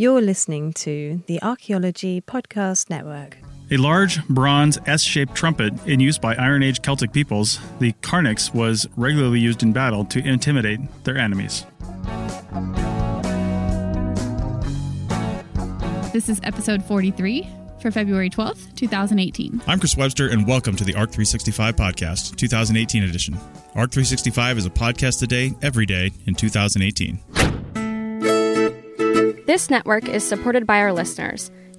You're listening to the Archaeology Podcast Network. A large bronze S shaped trumpet in use by Iron Age Celtic peoples, the carnyx was regularly used in battle to intimidate their enemies. This is episode 43 for February 12th, 2018. I'm Chris Webster, and welcome to the ARC 365 Podcast, 2018 edition. ARC 365 is a podcast today, every day in 2018. This network is supported by our listeners.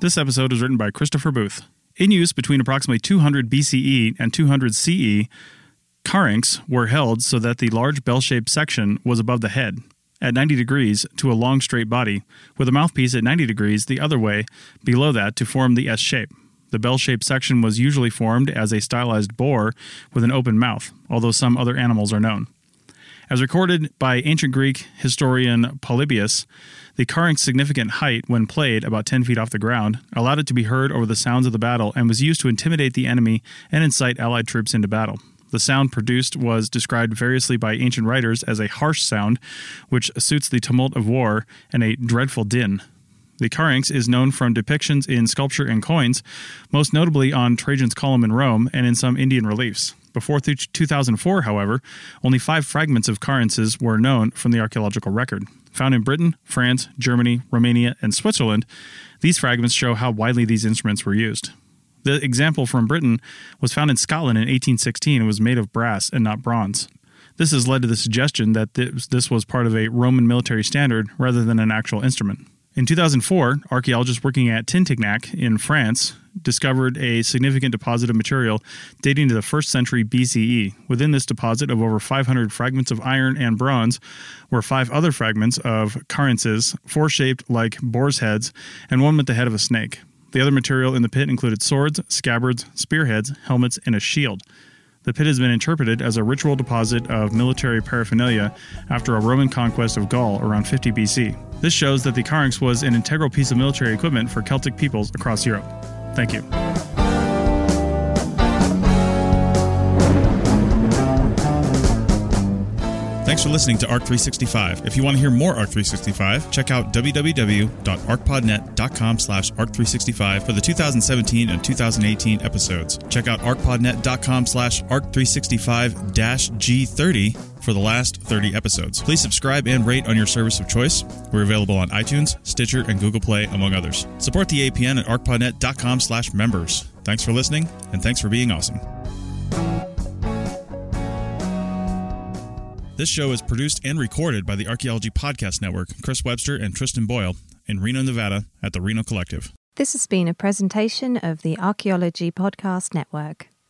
This episode was written by Christopher Booth. In use between approximately 200 BCE and 200 CE, carnyx were held so that the large bell shaped section was above the head, at 90 degrees to a long straight body, with a mouthpiece at 90 degrees the other way below that to form the S shape. The bell shaped section was usually formed as a stylized boar with an open mouth, although some other animals are known. As recorded by ancient Greek historian Polybius, the carnyx's significant height when played, about 10 feet off the ground, allowed it to be heard over the sounds of the battle and was used to intimidate the enemy and incite allied troops into battle. The sound produced was described variously by ancient writers as a harsh sound, which suits the tumult of war, and a dreadful din. The carnyx is known from depictions in sculpture and coins, most notably on Trajan's column in Rome and in some Indian reliefs. Before 2004, however, only five fragments of carnyxes were known from the archaeological record. Found in Britain, France, Germany, Romania, and Switzerland, these fragments show how widely these instruments were used. The example from Britain was found in Scotland in 1816 and was made of brass and not bronze. This has led to the suggestion that this was part of a Roman military standard rather than an actual instrument. In 2004, archaeologists working at Tintignac in France discovered a significant deposit of material dating to the 1st century BCE. Within this deposit of over 500 fragments of iron and bronze were five other fragments of carnyxes, four shaped like boar's heads, and one with the head of a snake. The other material in the pit included swords, scabbards, spearheads, helmets, and a shield. The pit has been interpreted as a ritual deposit of military paraphernalia after a Roman conquest of Gaul around 50 BC. This shows that the carnyx was an integral piece of military equipment for Celtic peoples across Europe. Thank you. Thanks for listening to ARC 365. If you want to hear more ARC 365, check out www.arcpodnet.com slash ARC365 for the 2017 and 2018 episodes. Check out arcpodnet.com slash ARC365-G30 for the last 30 episodes. Please subscribe and rate on your service of choice. We're available on iTunes, Stitcher, and Google Play, among others. Support the APN at arcpodnet.com slash members. Thanks for listening, and thanks for being awesome. This show is produced and recorded by the Archaeology Podcast Network, Chris Webster and Tristan Boyle in Reno, Nevada at the Reno Collective. This has been a presentation of the Archaeology Podcast Network.